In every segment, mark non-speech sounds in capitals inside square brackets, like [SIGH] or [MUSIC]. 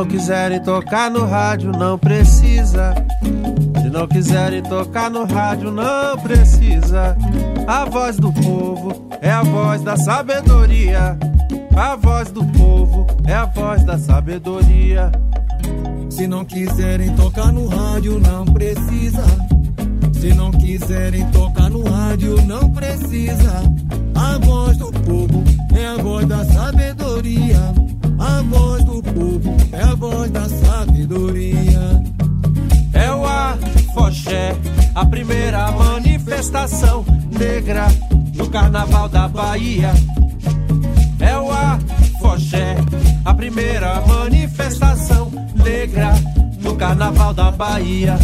não quiserem tocar no rádio, não precisa. Se não quiserem tocar no rádio, não precisa. A voz do povo é a voz da sabedoria. A voz do povo é a voz da sabedoria. Se não quiserem tocar no rádio, não precisa. Se não quiserem tocar no rádio, não precisa. A voz do povo é a voz da sabedoria. A voz do povo é a voz da sabedoria. É o Afoxé, a primeira manifestação negra no carnaval da Bahia. É o Afoxé, a primeira manifestação negra no carnaval da Bahia.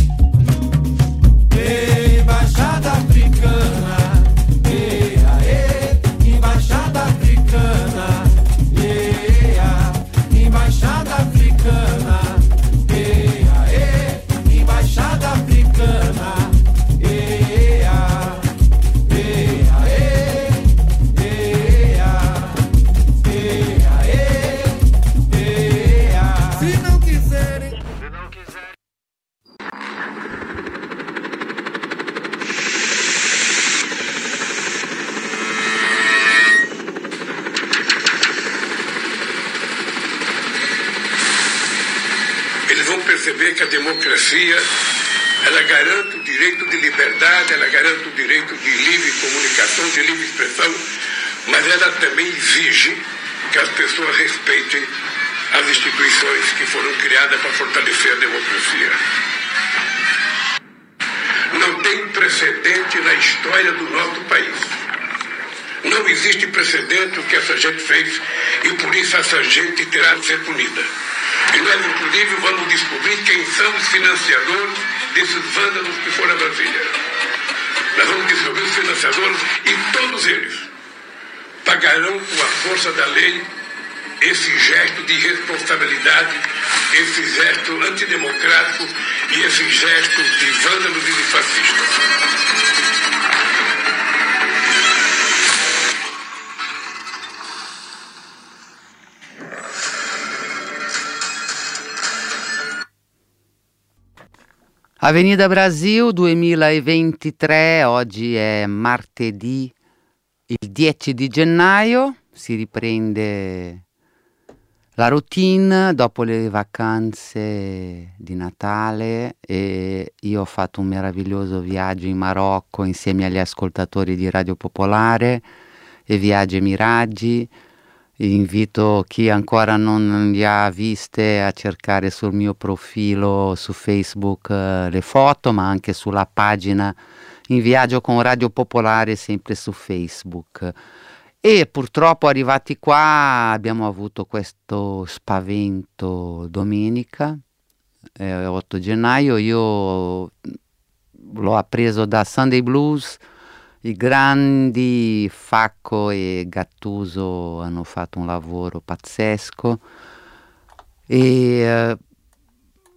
Embaixada Africana, ea, ê, Embaixada Africana, America. Democracia ela garante o direito de liberdade, ela garante o direito de livre comunicação, de livre expressão, mas ela também exige que as pessoas respeitem as instituições que foram criadas para fortalecer a democracia. Não tem precedente na história do nosso país. Não existe precedente o que essa gente fez e por isso essa gente terá de ser punida. E nós, inclusive, vamos descobrir quem são os financiadores desses vândalos que foram a Brasília. Nós vamos descobrir os financiadores e todos eles pagarão com a força da lei esse gesto de irresponsabilidade, esse gesto antidemocrático e esse gesto de vândalos e de fascistas. Avenida Brasil 2023, oggi è martedì il 10 di gennaio, si riprende la routine dopo le vacanze di Natale e io ho fatto un meraviglioso viaggio in Marocco insieme agli ascoltatori di Radio Popolare e Viaggi e Miraggi. Invito chi ancora non li ha viste a cercare sul mio profilo su Facebook eh, le foto, ma anche sulla pagina In Viaggio con Radio Popolare, sempre su Facebook. E purtroppo arrivati qua abbiamo avuto questo spavento domenica, eh, 8 gennaio. Io l'ho appreso da Sunday Blues. I grandi Facco e Gattuso hanno fatto un lavoro pazzesco e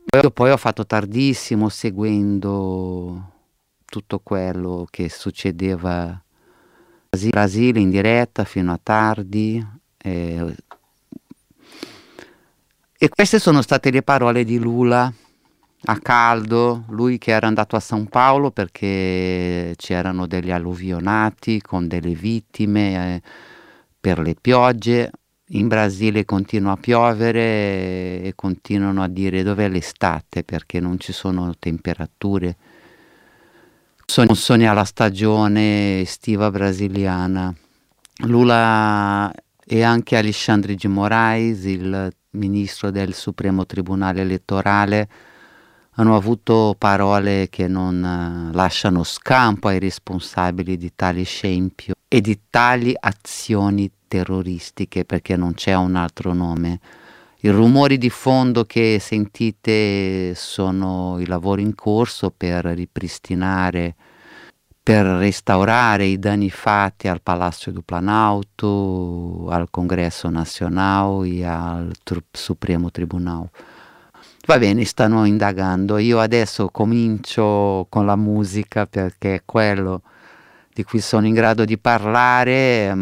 eh, poi ho fatto tardissimo seguendo tutto quello che succedeva in Brasile in diretta fino a tardi. E, e queste sono state le parole di Lula a caldo, lui che era andato a San Paolo perché c'erano degli alluvionati con delle vittime eh, per le piogge. In Brasile continua a piovere e continuano a dire dov'è l'estate perché non ci sono temperature sogna la stagione estiva brasiliana. Lula e anche Alexandre de Moraes, il ministro del Supremo Tribunale Elettorale, hanno avuto parole che non eh, lasciano scampo ai responsabili di tale scempio e di tali azioni terroristiche, perché non c'è un altro nome. I rumori di fondo che sentite sono i lavori in corso per ripristinare, per restaurare i danni fatti al Palazzo do Planalto, al Congresso Nazionale e al Supremo Tribunale. Va bene, stanno indagando. Io adesso comincio con la musica perché è quello di cui sono in grado di parlare.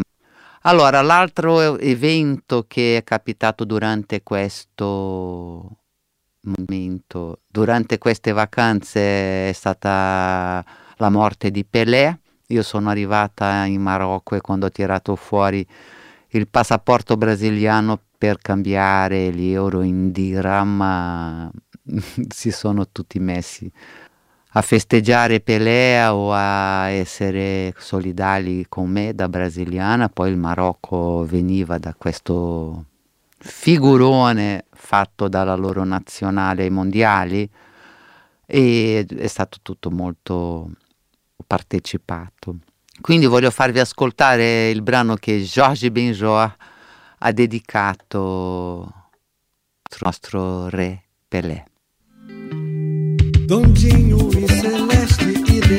Allora, l'altro evento che è capitato durante questo momento, durante queste vacanze, è stata la morte di Pelé. Io sono arrivata in Marocco e quando ho tirato fuori il passaporto brasiliano per cambiare gli euro in dirham [LAUGHS] si sono tutti messi a festeggiare Pelé o a essere solidali con me da brasiliana, poi il Marocco veniva da questo figurone fatto dalla loro nazionale ai mondiali e è stato tutto molto partecipato. Quindi voglio farvi ascoltare il brano che Georges Benjoa ha dedicato al nostro re Pelé. Dondinho e Celeste idealizaram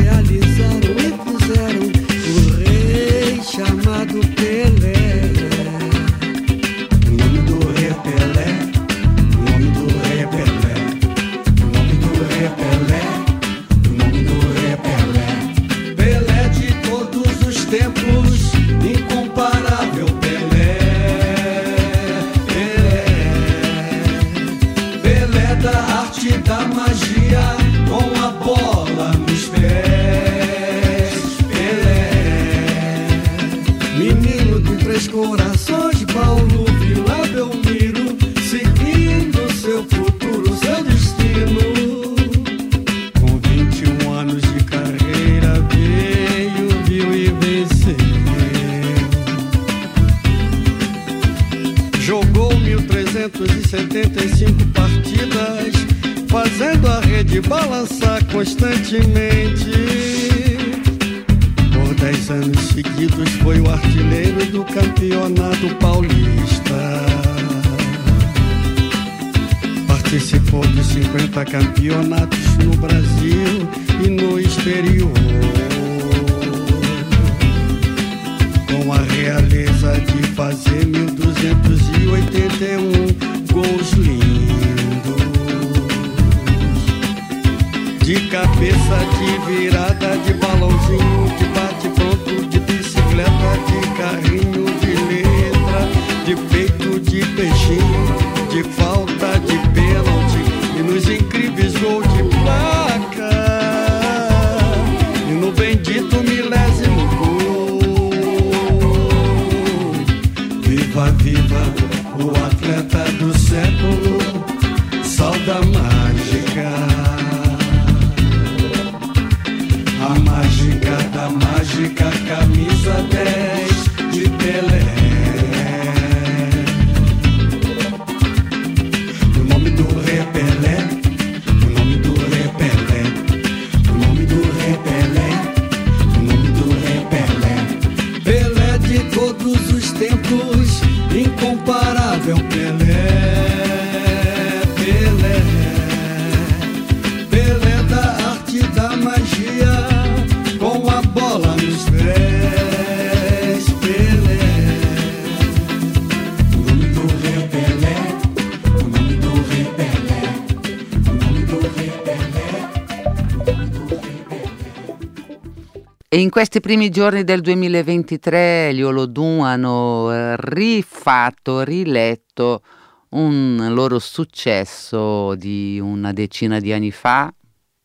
questi primi giorni del 2023 gli Olodum hanno eh, rifatto, riletto un loro successo di una decina di anni fa,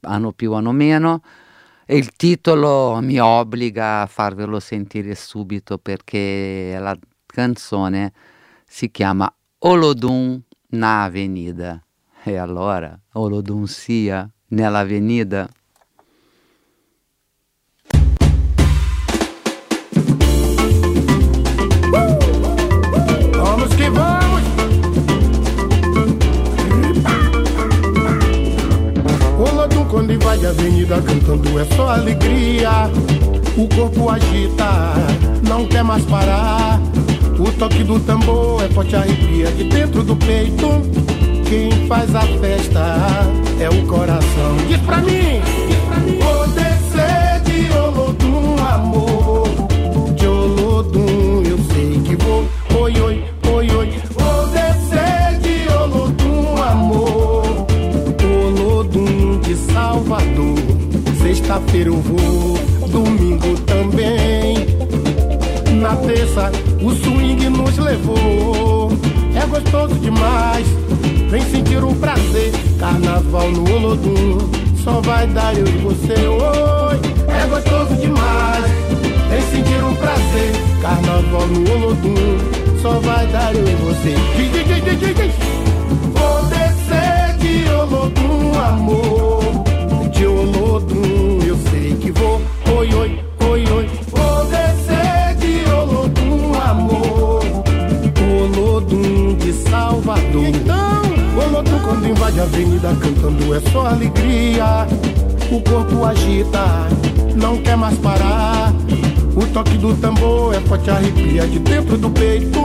anno più anno meno, e il titolo mi obbliga a farvelo sentire subito perché la canzone si chiama Olodum na Avenida. E allora, Olodum sia nella quando invade a avenida cantando é só alegria. O corpo agita, não quer mais parar. O toque do tambor é forte arrepia de dentro do peito. Quem faz a festa é o coração. Diz pra mim, diz pra mim. Vou Olodum, só vai dar eu e você. Oi, é gostoso demais, vem sentir o prazer. Carnaval no Olodum, só vai dar eu e você. Diz, diz, diz, diz, diz. Vou descer de Olodum, amor. De Olodum, eu sei que vou. Oi, oi, oi, oi. Vou descer de Olodum, amor. Olodum de Salvador. Então, Olodum quando invade a avenida cantando é só alegria. O corpo agita, não quer mais parar. O toque do tambor é forte arrepia de dentro do peito.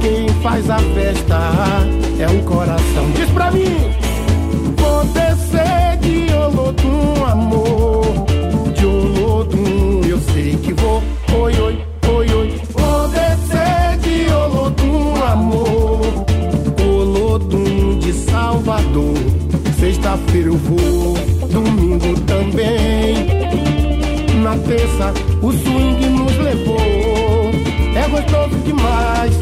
Quem faz a festa é o coração. Diz pra mim, vou descer de Olodum, amor. Salvador. Sexta-feira eu vou, domingo também. Na terça o swing nos levou. É gostoso demais,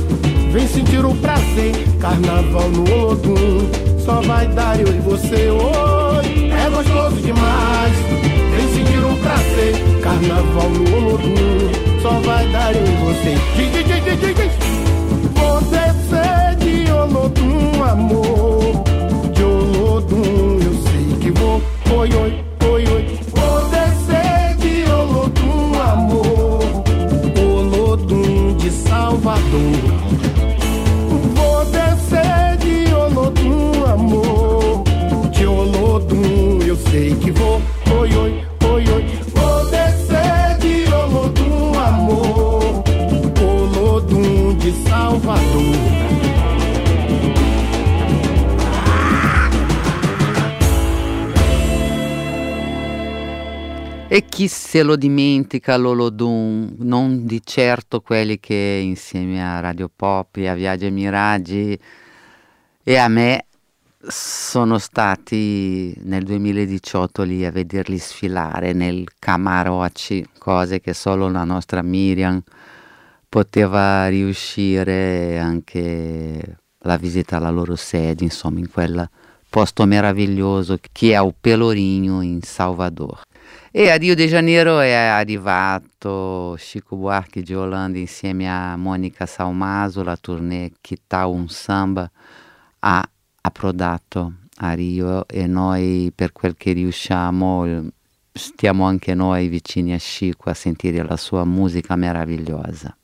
vem sentir o prazer. Carnaval no Olodum, só vai dar eu e você. Oi, é gostoso demais, vem sentir o prazer. Carnaval no Olodum, só vai dar eu e você. Vou descer de Olodum, amor. Se lo dimentica l'Olodum? Non di certo quelli che insieme a Radio Pop a Viaggi e Miraggi e a me sono stati nel 2018 lì a vederli sfilare nel Camaroci, cose che solo la nostra Miriam poteva riuscire, anche la visita alla loro sede, insomma, in quel posto meraviglioso che è o Pelourinho in Salvador. E a Rio de Janeiro è arrivato Chico Buarque de Holanda insieme a Monica Salmaso, la tournée Che tal un samba ha approdato a Rio e noi per quel che riusciamo stiamo anche noi vicini a Chico a sentire la sua musica meravigliosa.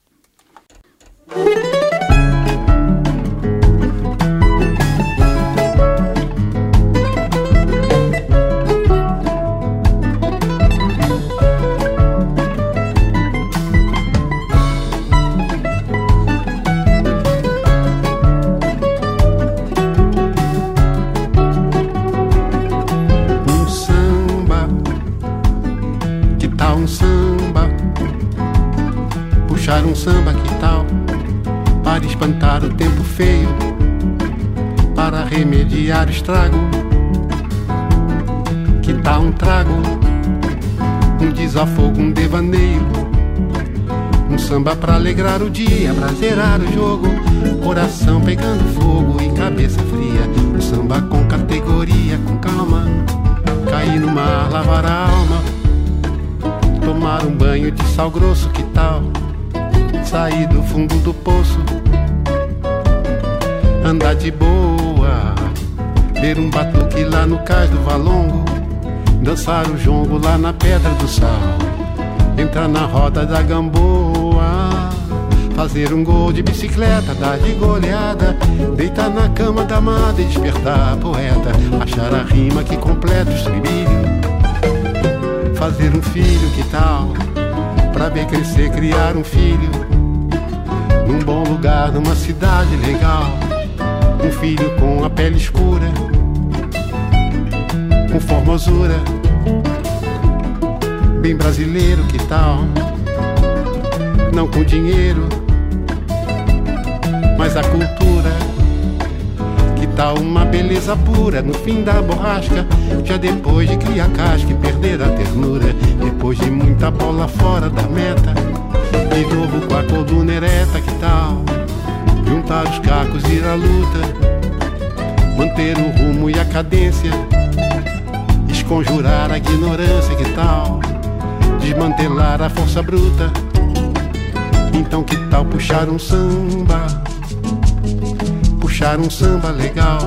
Puxar um samba, que tal? Para espantar o tempo feio, para remediar o estrago. Que tal um trago um desafogo, um devaneio. Um samba pra alegrar o dia, pra zerar o jogo. Coração pegando fogo e cabeça fria. Um samba com categoria, com calma. Cair no mar, lavar a alma. Tomar um banho de sal grosso, que tal? Sair do fundo do poço. Andar de boa. Ver um batuque lá no cais do Valongo Dançar o jongo lá na Pedra do Sal Entrar na roda da gamboa Fazer um gol de bicicleta, dar de goleada Deitar na cama da amada e despertar a poeta Achar a rima que completa o estribilho Fazer um filho, que tal? Pra ver crescer, criar um filho Num bom lugar, numa cidade legal um filho com a pele escura, com formosura, bem brasileiro, que tal? Não com dinheiro, mas a cultura. Tal uma beleza pura no fim da borrasca? Já depois de criar casca e perder a ternura, depois de muita bola fora da meta, de novo com a coluna ereta, que tal? juntar os cacos e ir à luta, manter o rumo e a cadência, esconjurar a ignorância, que tal? Desmantelar a força bruta. Então que tal puxar um samba? Puxar um samba legal,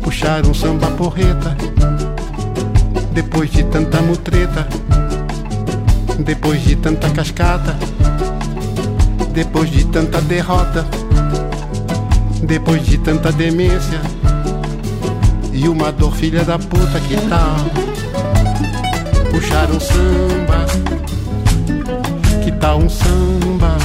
puxar um samba porreta. Depois de tanta mutreta, depois de tanta cascata, depois de tanta derrota depois de tanta demência e uma dor filha da puta que tal puxar um samba? Que tal um samba?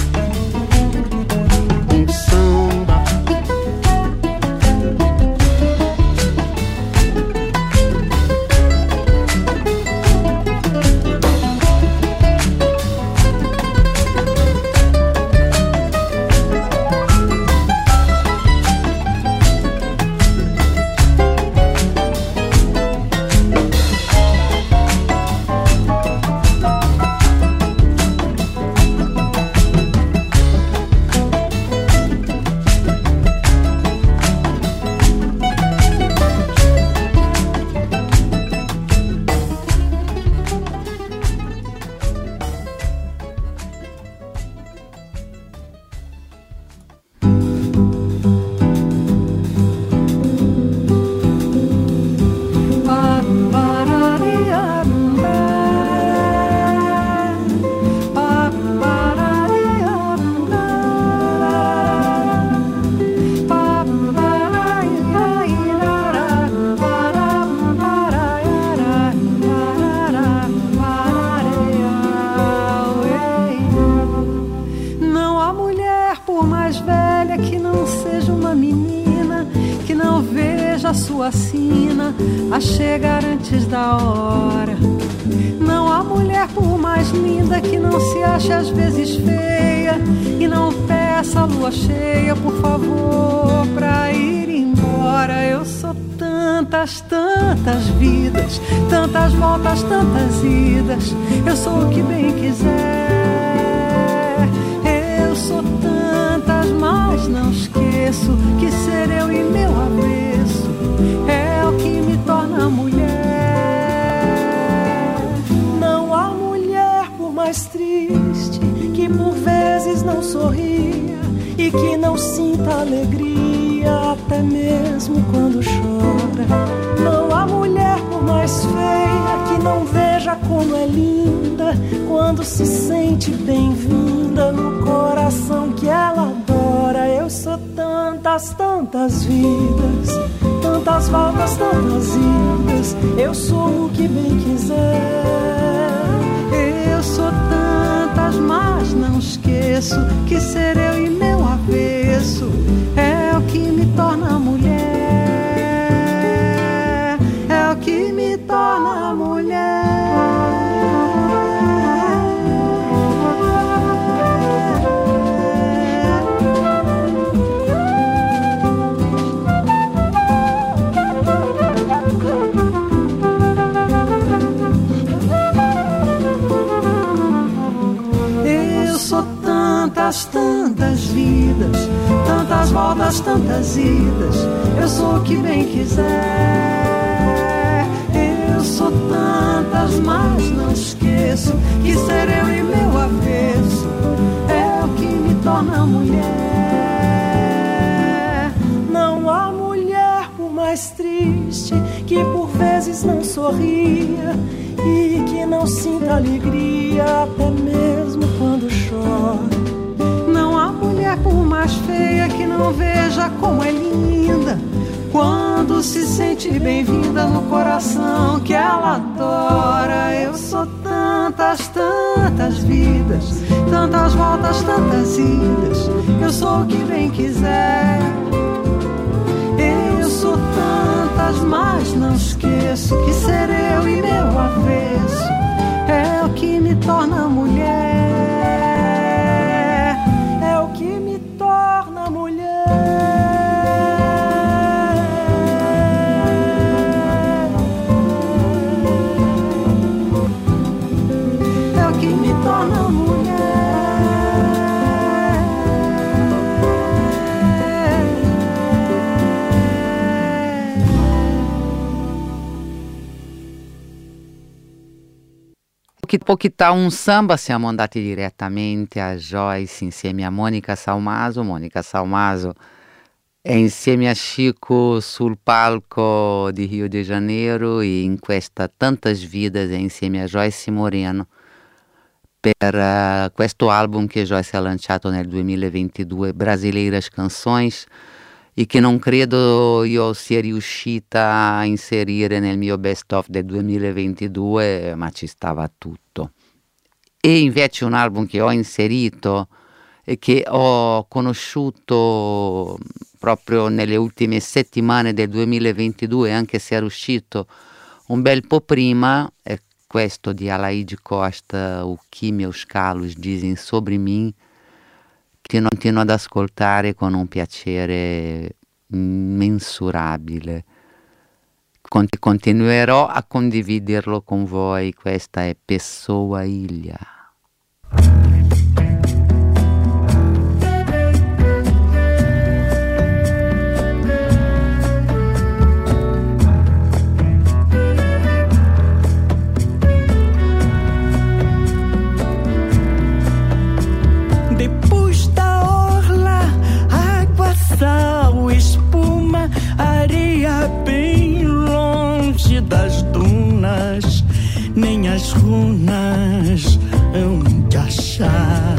por favor, pra ir embora. Eu sou tantas, tantas vidas, tantas voltas, tantas idas. Eu sou o que bem quiser. Eu sou tantas, mas não esqueço que ser eu e meu avesso é o que me torna mulher. Não há mulher por mais triste que por vezes não sorria e que não sinta alegria até mesmo quando chora. Não há mulher por mais feia que não veja como é linda quando se sente bem-vinda no coração que ela adora. Eu sou tantas, tantas vidas, tantas voltas, tantas idas. Eu sou o que bem quiser. Eu sou tantas, mas não esqueço que ser eu e avesso é o que me torna mulher. Voltas, tantas idas. Eu sou o que bem quiser. Eu sou tantas, mas não esqueço que ser eu e meu avesso é o que me torna mulher. Não há mulher por mais triste que por vezes não sorria e que não sinta alegria até mesmo quando chora mulher por mais feia que não veja como é linda. Quando se sente bem-vinda no coração que ela adora. Eu sou tantas, tantas vidas, tantas voltas, tantas idas. Eu sou o que bem quiser. Eu sou tantas, mas não esqueço que ser eu e meu avesso é o que me torna mulher. Chitar un samba, siamo andati direttamente a Joyce insieme a Monica Salmaso. Monica Salmaso è insieme a Chico sul palco di Rio de Janeiro e in questa Tantas Vidas è insieme a Joyce Moreno per uh, questo album che Joyce ha lanciato nel 2022, Brasileiras Canções e che non credo io sia riuscita a inserire nel mio best of del 2022, ma ci stava tutto. E invece un album che ho inserito e che ho conosciuto proprio nelle ultime settimane del 2022, anche se era uscito un bel po' prima, è questo di Alaide Costa, O que meus calos dizem sobre mim, che continuo ad ascoltare con un piacere immensurabile. Continuerò a condividerlo con voi, questa è Pessoa Ilha. Nem as runas hão de achar.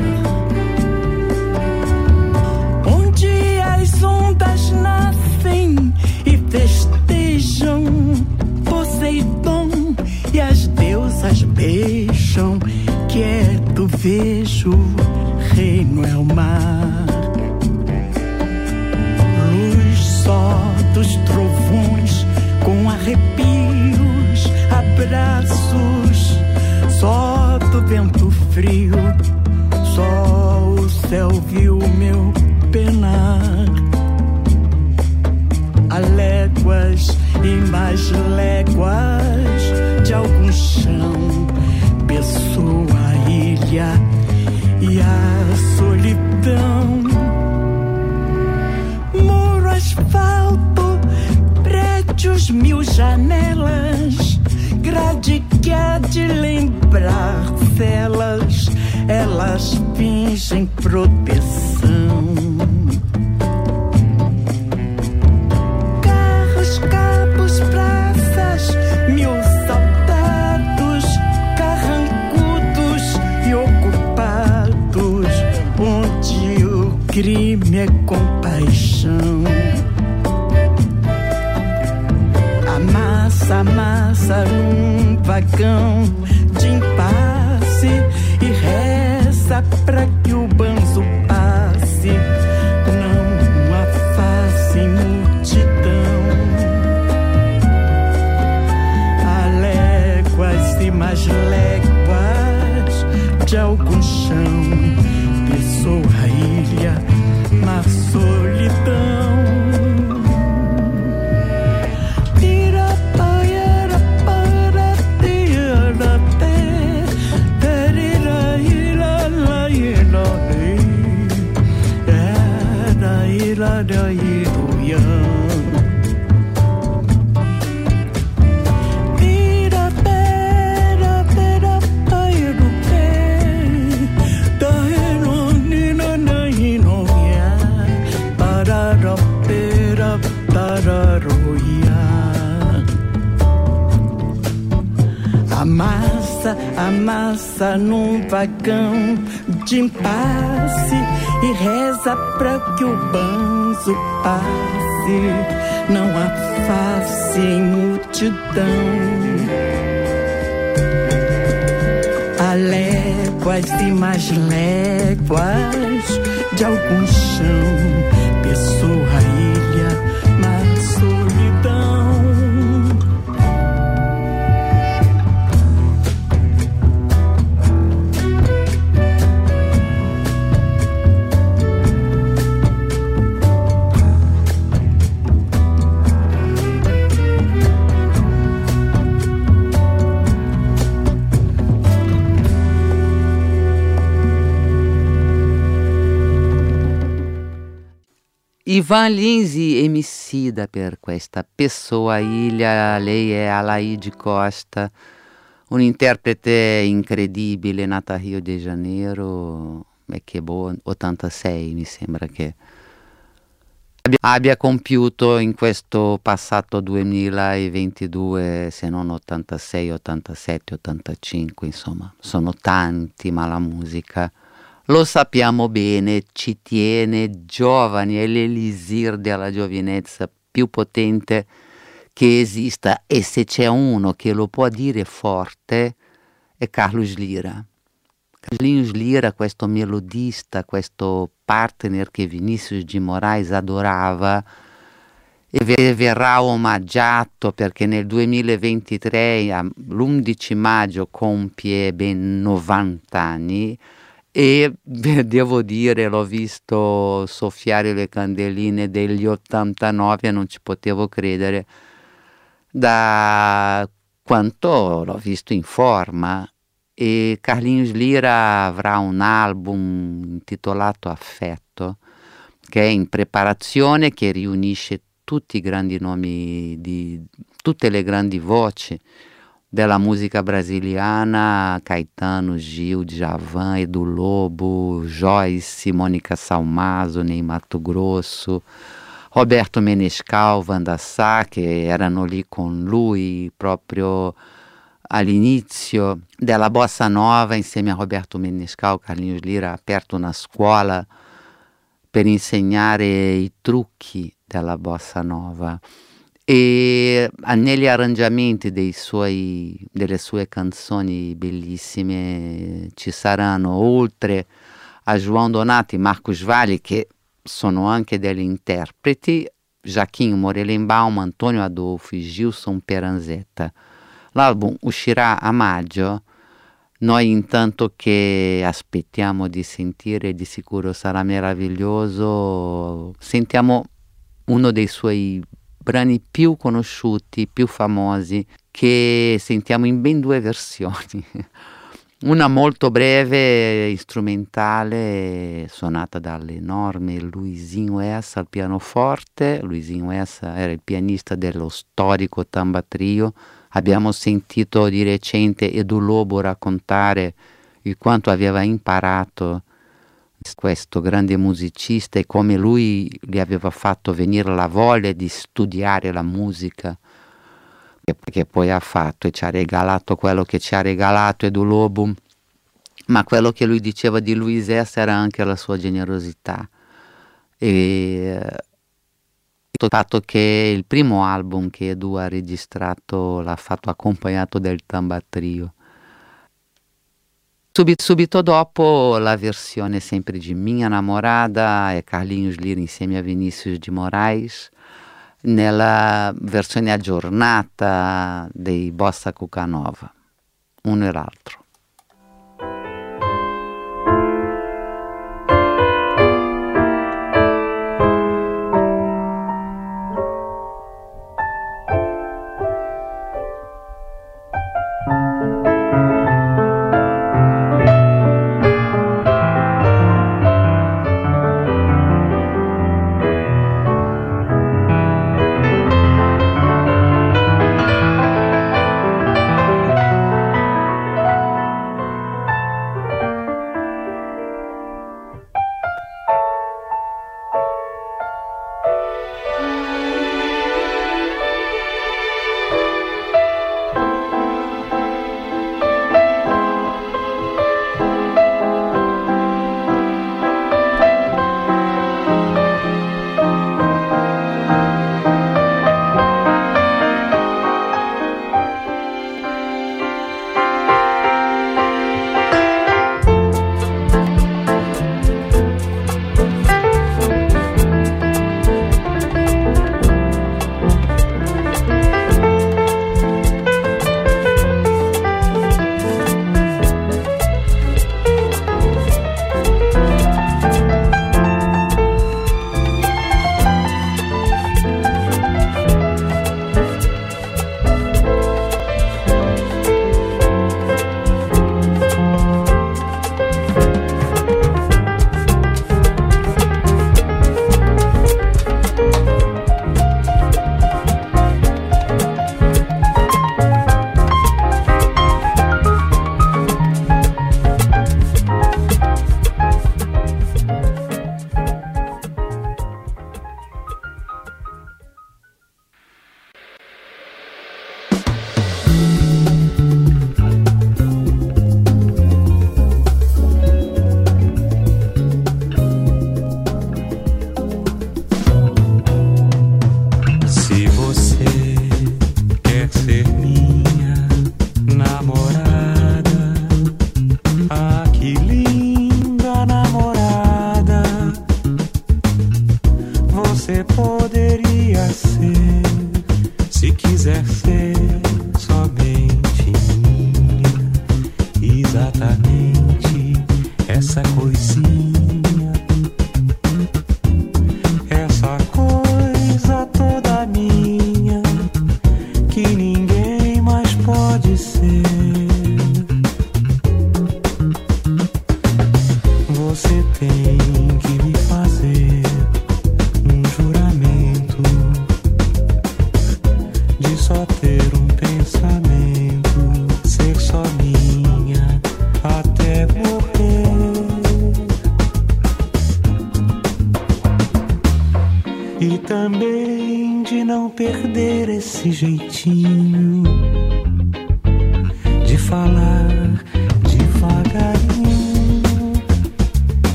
Onde as ondas nascem e festejam Poseidon e as deusas beijam. Quieto vejo, vento frio, só o céu viu meu penar. Há léguas e mais léguas de algum chão, pessoa, ilha e a solidão. Muro, asfalto, prédios, mil janelas grade que há de lembrar celas, elas fingem proteção. Carros, cabos, praças, mil soldados, carrancudos e ocupados, onde o crime é compaixão. Amassa, amassa num vagão de impasse e reza pra Amassa, num vagão de impasse e reza pra que o banzo passe. Não face em multidão. Há léguas e mais léguas de algum chão, pessoa Ivan Lins Emicida per questa pessoa ilha, lei è Alaide Costa, un'interprete incredibile, nata a Rio de Janeiro, e che boh, 86 mi sembra che abbia compiuto in questo passato 2022, se non 86, 87, 85, insomma, sono tanti, ma la musica lo sappiamo bene, ci tiene giovani, è l'elisir della giovinezza più potente che esista e se c'è uno che lo può dire forte è Carlos Lira. Carlinhos Lira, questo melodista, questo partner che Vinicius de Moraes adorava e verrà omaggiato perché nel 2023, l'11 maggio, compie ben 90 anni e [LAUGHS] devo dire, l'ho visto soffiare le candeline degli 89 e non ci potevo credere da quanto l'ho visto in forma. E Carlinhos Lira avrà un album intitolato Affetto, che è in preparazione, che riunisce tutti i grandi nomi di tutte le grandi voci della musica brasiliana, Caetano, Gil, Djavan, Edu Lobo, Joyce, Mônica Salmazo, Ney Mato Grosso, Roberto Menescal, Vanda Sá, che erano lì con lui proprio all'inizio della bossa nova insieme a Roberto Menescal, Carlinhos Lira ha aperto una scuola per insegnare i trucchi della bossa nova e negli arrangiamenti suoi, delle sue canzoni bellissime ci saranno oltre a João Donati Marcos Valle che sono anche degli interpreti Jaquinho Morelenbaum, Antonio Adolfo e Gilson Peranzetta. L'album uscirà a maggio, noi intanto che aspettiamo di sentire, di sicuro sarà meraviglioso, sentiamo uno dei suoi brani più conosciuti, più famosi, che sentiamo in ben due versioni. [LAUGHS] Una molto breve, strumentale, suonata dall'enorme Luisinho Essa al pianoforte. Luisinho Essa era il pianista dello storico Tamba Trio. Abbiamo sentito di recente Edu Lobo raccontare il quanto aveva imparato questo grande musicista e come lui gli aveva fatto venire la voglia di studiare la musica che, poi ha fatto e ci ha regalato quello che ci ha regalato Edu Lobo ma quello che lui diceva di Luis S era anche la sua generosità. E il fatto che il primo album che Edu ha registrato l'ha fatto accompagnato del tambatrio Subito, subito, dopo la versione sempre di Minha Namorada e Carlinhos Lira insieme a Vinícius de Moraes nella versione aggiornata dei Bossa Cucanova, uno e l'altro.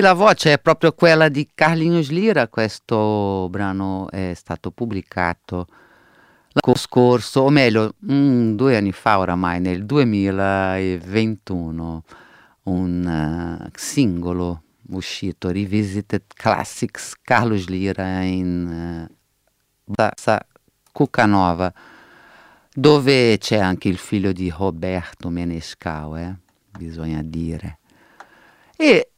La voce è proprio quella di Carlinhos Lira, questo brano è stato pubblicato l'anno scorso, o meglio, mm, due anni fa oramai, nel 2021, un uh, singolo uscito, Revisited Classics, Carlos Lira in uh, Cucanova, dove c'è anche il figlio di Roberto Menescal, eh? bisogna dire. E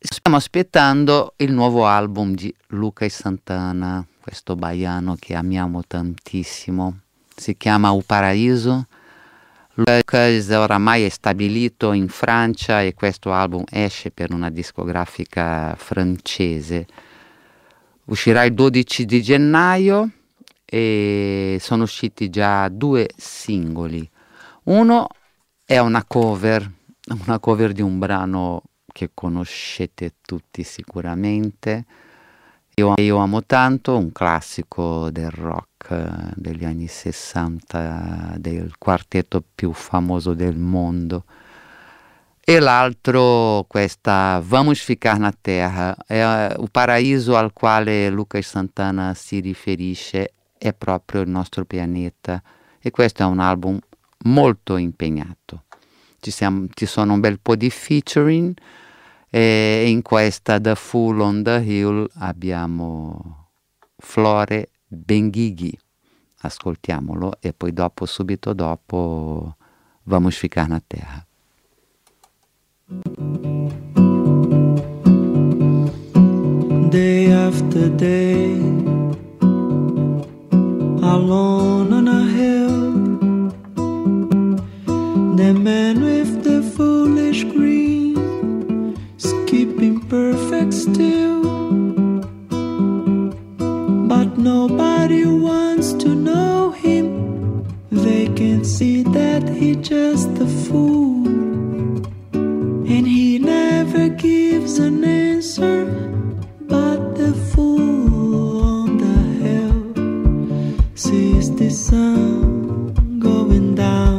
Stiamo aspettando il nuovo album di Luca e Santana, questo baiano che amiamo tantissimo. Si chiama O Paraíso. Lucas oramai è stabilito in Francia e questo album esce per una discografica francese. Uscirà il 12 di gennaio e sono usciti già due singoli. Uno è una cover, una cover di un brano che conoscete tutti sicuramente. Io, io, amo tanto un classico del rock eh, degli anni 60, del quartetto più famoso del mondo. E l'altro, questa Vamos Ficar na Terra, è uh, il paradiso al quale Lucas Santana si riferisce, è proprio il nostro pianeta. E questo è un album molto impegnato. Ci, siamo, ci sono un bel po' di featuring, e in questa The Fool on the Hill abbiamo Flore Benghighi. Ascoltiamolo e poi dopo, subito dopo, vamos ficar na terra. Day after day, alone on a hill, the man with the foolish green keeping perfect still. But nobody wants to know him. They can see that he's just a fool. And he never gives an answer, but the fool on the hill sees the sun going down.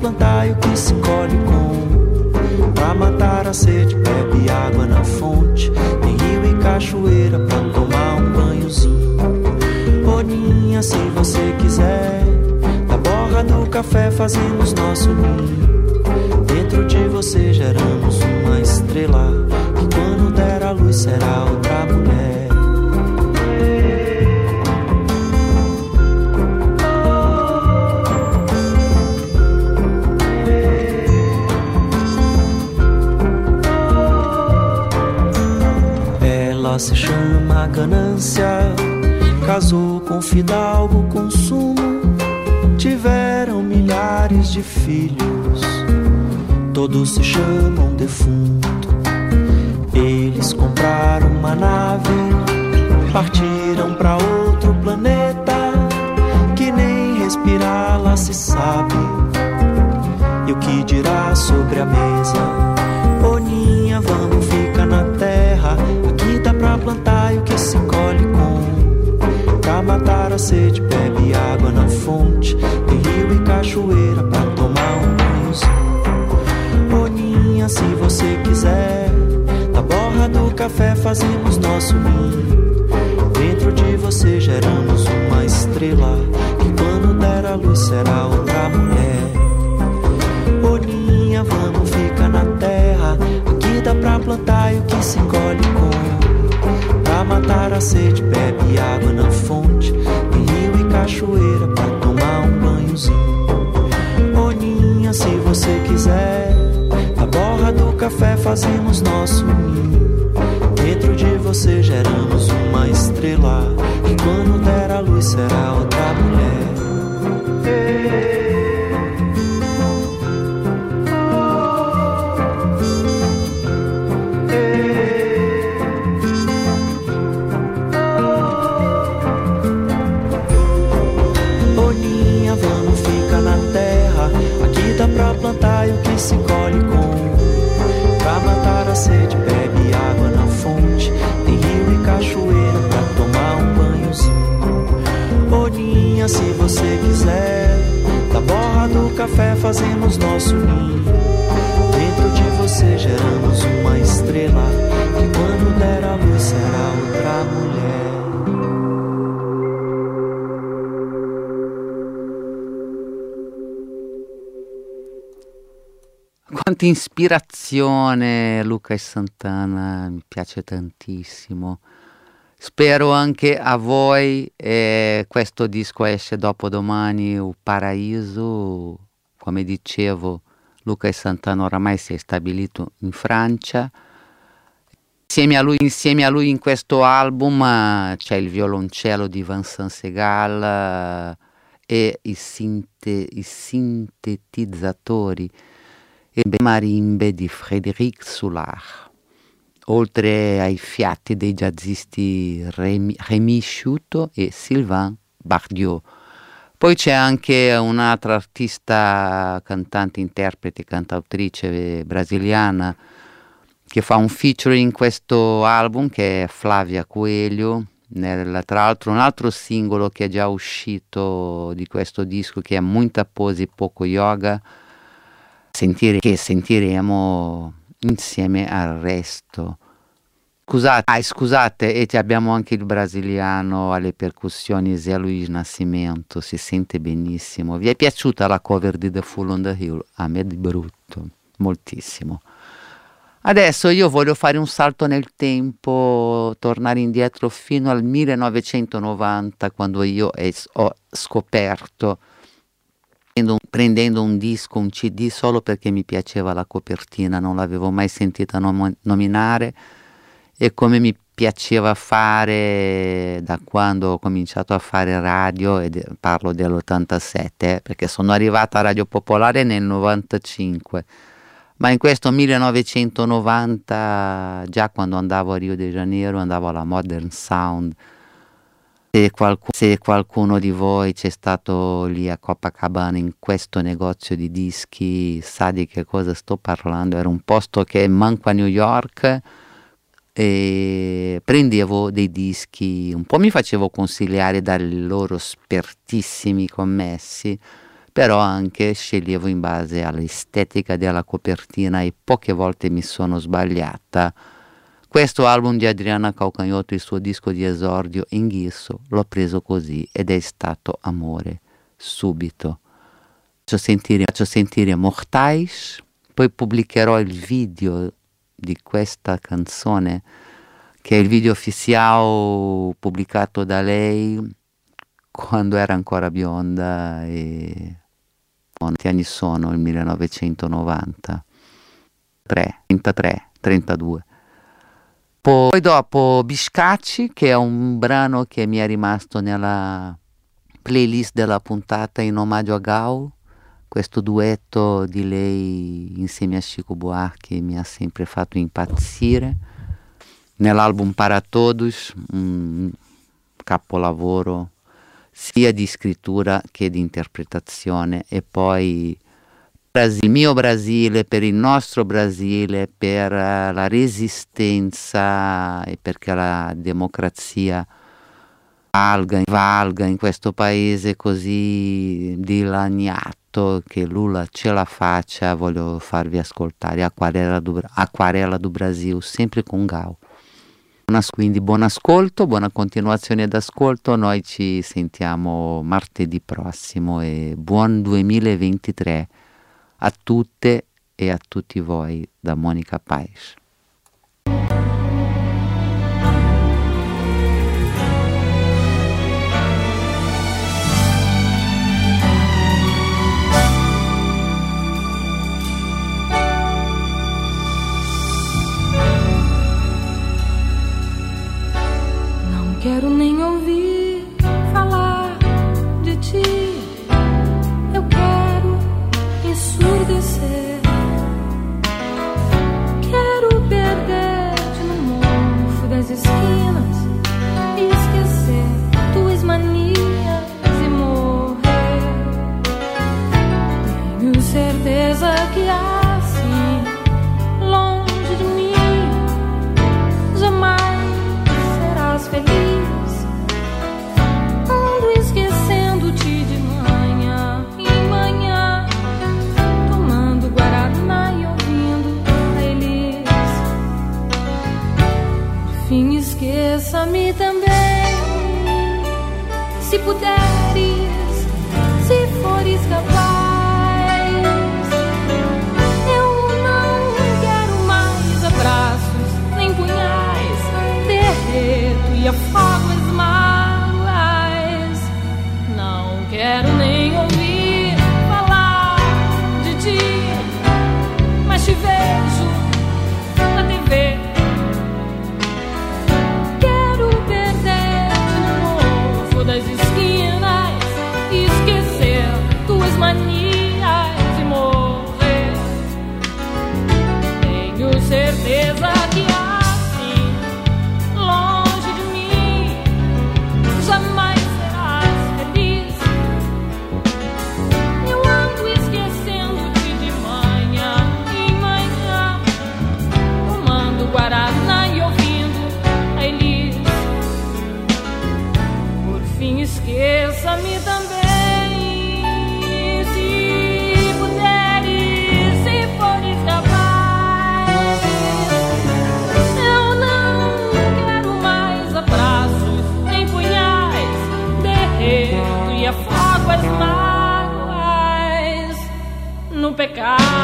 Plantar e o que se colhe com. Pra matar a sede, bebe água na fonte. Tem rio e cachoeira pra tomar um banhozinho. Boninha, se você quiser, da borra do café fazemos nosso ninho. Dentro de você geramos uma estrela. Que quando der a luz será outra mulher. Se chama ganância, casou com fidalgo consumo, tiveram milhares de filhos, todos se chamam defunto. Eles compraram uma nave, partiram para outro planeta, que nem respirar lá se sabe. E o que dirá sobre a mesa? Sede, bebe água na fonte. Tem rio e cachoeira pra tomar um banhozinho. Boninha, se você quiser, da borra do café fazemos nosso ninho. Dentro de você geramos uma estrela. Que quando der a luz será outra mulher. Boninha, vamos ficar na terra. Aqui dá pra plantar e o que se colhe com. Pra matar a sede, bebe água na fonte. Tem rio e cachoeira pra tomar um banhozinho. Boninha, se você quiser, da borra do café fazemos nosso ninho. Dentro de você geramos uma estrela. E quando der a luz será Quanta ispirazione Lucas Santana, mi piace tantissimo. Spero anche a voi, eh, questo disco esce dopodomani, O Paraíso, come dicevo, Lucas Santana oramai si è stabilito in Francia. Insieme a lui, insieme a lui in questo album eh, c'è il violoncello di Vincent Segal eh, e i, sinte- i sintetizzatori e marimbe di Frédéric Soulard, oltre ai fiati dei jazzisti Rémi, Rémi e Sylvain Bardiot. Poi c'è anche un'altra artista, cantante, interprete, cantautrice brasiliana che fa un featuring in questo album che è Flavia Coelho, nel, tra l'altro un altro singolo che è già uscito di questo disco che è Muita Pose Poco Yoga, sentire, che sentiremo insieme al resto. Scusate, ah, scusate, e abbiamo anche il brasiliano alle percussioni Zé Luiz Nascimento, si sente benissimo. Vi è piaciuta la cover di The Full on the Hill? A me di brutto, moltissimo. Adesso io voglio fare un salto nel tempo, tornare indietro fino al 1990, quando io ho scoperto prendendo un disco, un CD solo perché mi piaceva la copertina, non l'avevo mai sentita nom- nominare. E come mi piaceva fare da quando ho cominciato a fare radio, e parlo dell'87, eh, perché sono arrivata a Radio Popolare nel 95, ma in questo 1990, già quando andavo a Rio de Janeiro, andavo alla Modern Sound, se, qualcuno, se qualcuno di voi c'è stato lì a Copacabana in questo negozio di dischi sa di che cosa sto parlando, era un posto che manco a New York e prendevo dei dischi, un po' mi facevo consigliare dai loro spertissimi commessi, però anche sceglievo in base all'estetica della copertina e poche volte mi sono sbagliata questo album di Adriana Calcanhoto, il suo disco di esordio in ghisso, l'ho preso così ed è stato amore, subito. Faccio sentire, faccio sentire Mortais, poi pubblicherò il video di questa canzone, che è il video ufficiale pubblicato da lei quando era ancora bionda e quanti anni sono? Il 1990? 3, 33, 32. Poi dopo Biscacci, che è un brano che mi è rimasto nella playlist della puntata in omaggio a Gau, questo duetto di lei insieme a Chico Buarque mi ha sempre fatto impazzire. Nell'album Para Todos, un capolavoro sia di scrittura che di interpretazione e poi il mio Brasile, per il nostro Brasile, per eh, la resistenza e perché la democrazia valga, valga in questo paese così dilaniato che Lula ce la faccia, voglio farvi ascoltare Acquarela do, Acquarela do Brasil, sempre con Gal. Quindi buon ascolto, buona continuazione d'ascolto, noi ci sentiamo martedì prossimo e buon 2023 a tutte e a tutti voi da Monica Paes. Não quero nem ouvir is heal us. fim esqueça-me também. Se puderes, se fores capaz. God.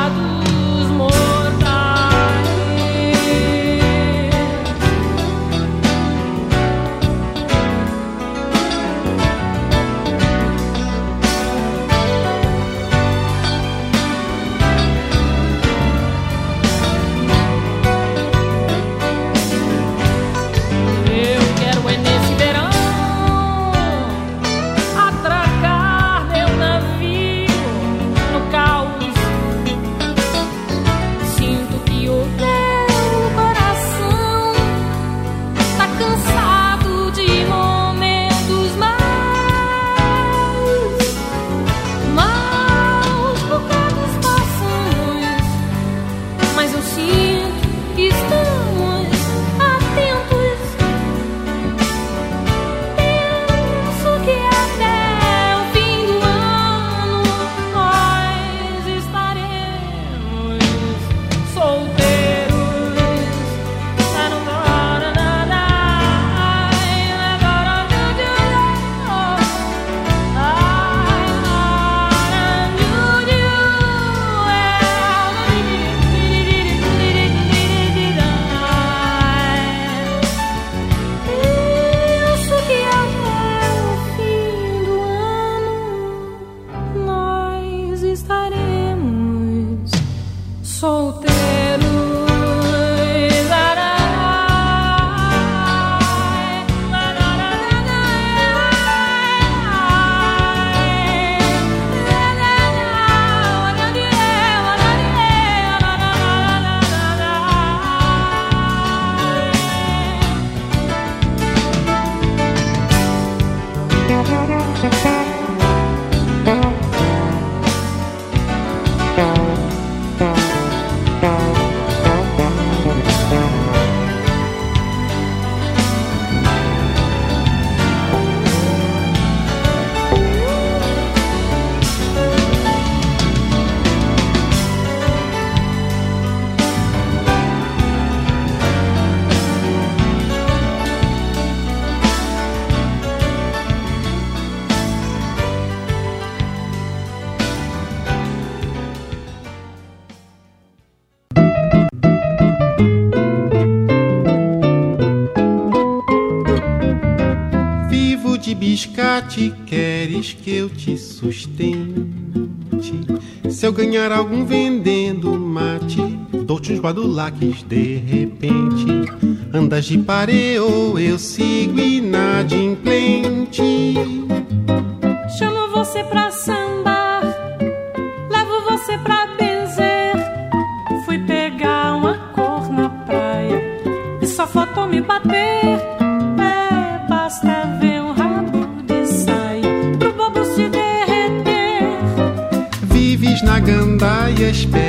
te queres que eu te sustente? Se eu ganhar algum vendendo mate, dou-te uns badulaques de repente. Andas de pareo, eu sigo inadimplente. Chamo você pra sambar, levo você pra benzer. Fui pegar uma cor na praia e só faltou me bater. ich.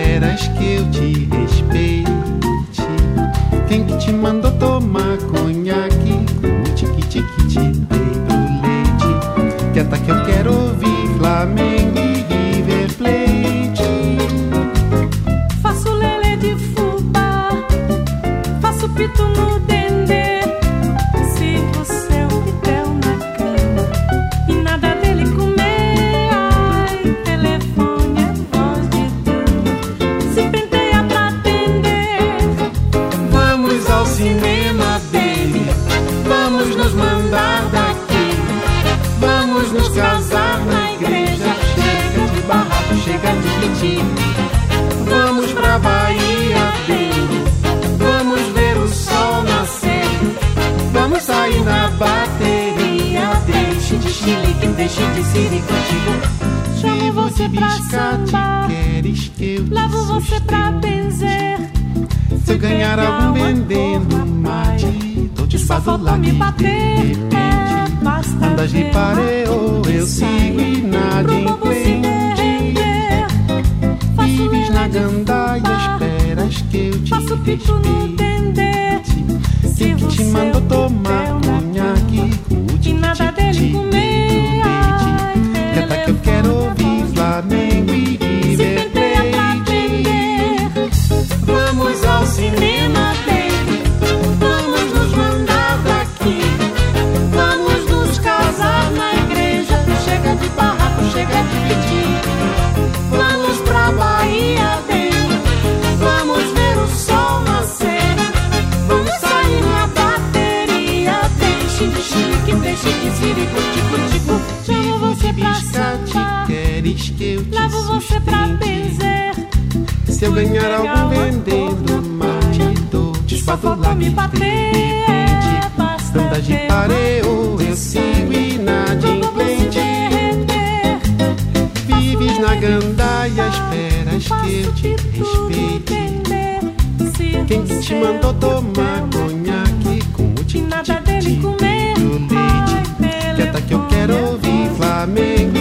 De siricotico. Chamo você pra sambar. Queres que eu te Levo você pra benzer. Se eu ganhar algum vendendo mate, tô te Só fazendo faltou lá me de bater. É, basta Andas de pareo, eu sigo inadimplente. derreter. Faço Vives na de gandaia, esperas que eu te Faço pico no dendê. Se que te tomar é o meu conhaque? E nada dele Só faltou me de bater. repente. Andas de ver. pareo, eu sigo inadimplente. Vives na gandaia, esperas que eu te respeite. Quem que te mandou tomar conhaque com o E nada dele comer. leite? Quieta que eu quero ouvir Flamengo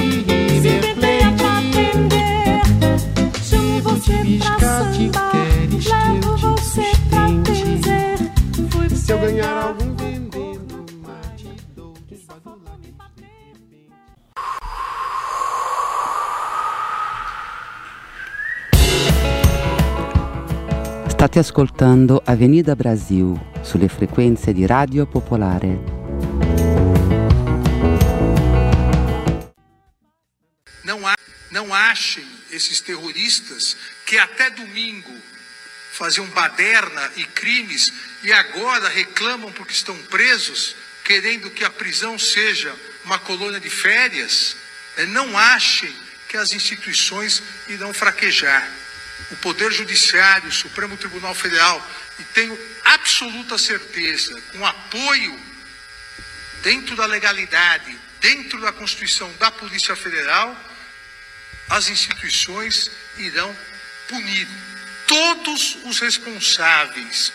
State ascoltando Avenida Brasil sulle frequenze di Radio Popolare. Não, a- não achem esses terroristas que até domingo faziam baderna e crimes e agora reclamam porque estão presos, querendo que a prisão seja uma colônia de férias. Eh, Não achem que as instituições irão fraquejar. O Poder Judiciário, o Supremo Tribunal Federal, e tenho absoluta certeza, com apoio dentro da legalidade, dentro da Constituição da Polícia Federal, as instituições irão punir todos os responsáveis,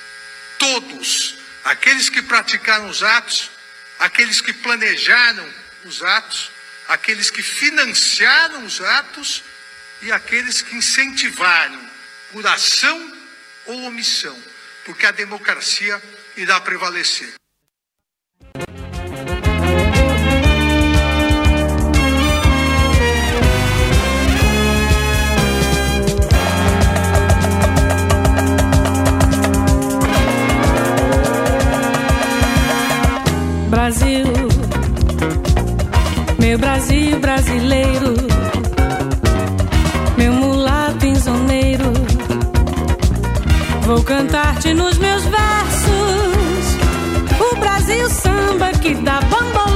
todos, aqueles que praticaram os atos, aqueles que planejaram os atos, aqueles que financiaram os atos e aqueles que incentivaram por ação ou omissão, porque a democracia irá prevalecer. Brasil, meu Brasil brasileiro, vou cantar-te nos meus versos. O Brasil samba que dá bamboleio,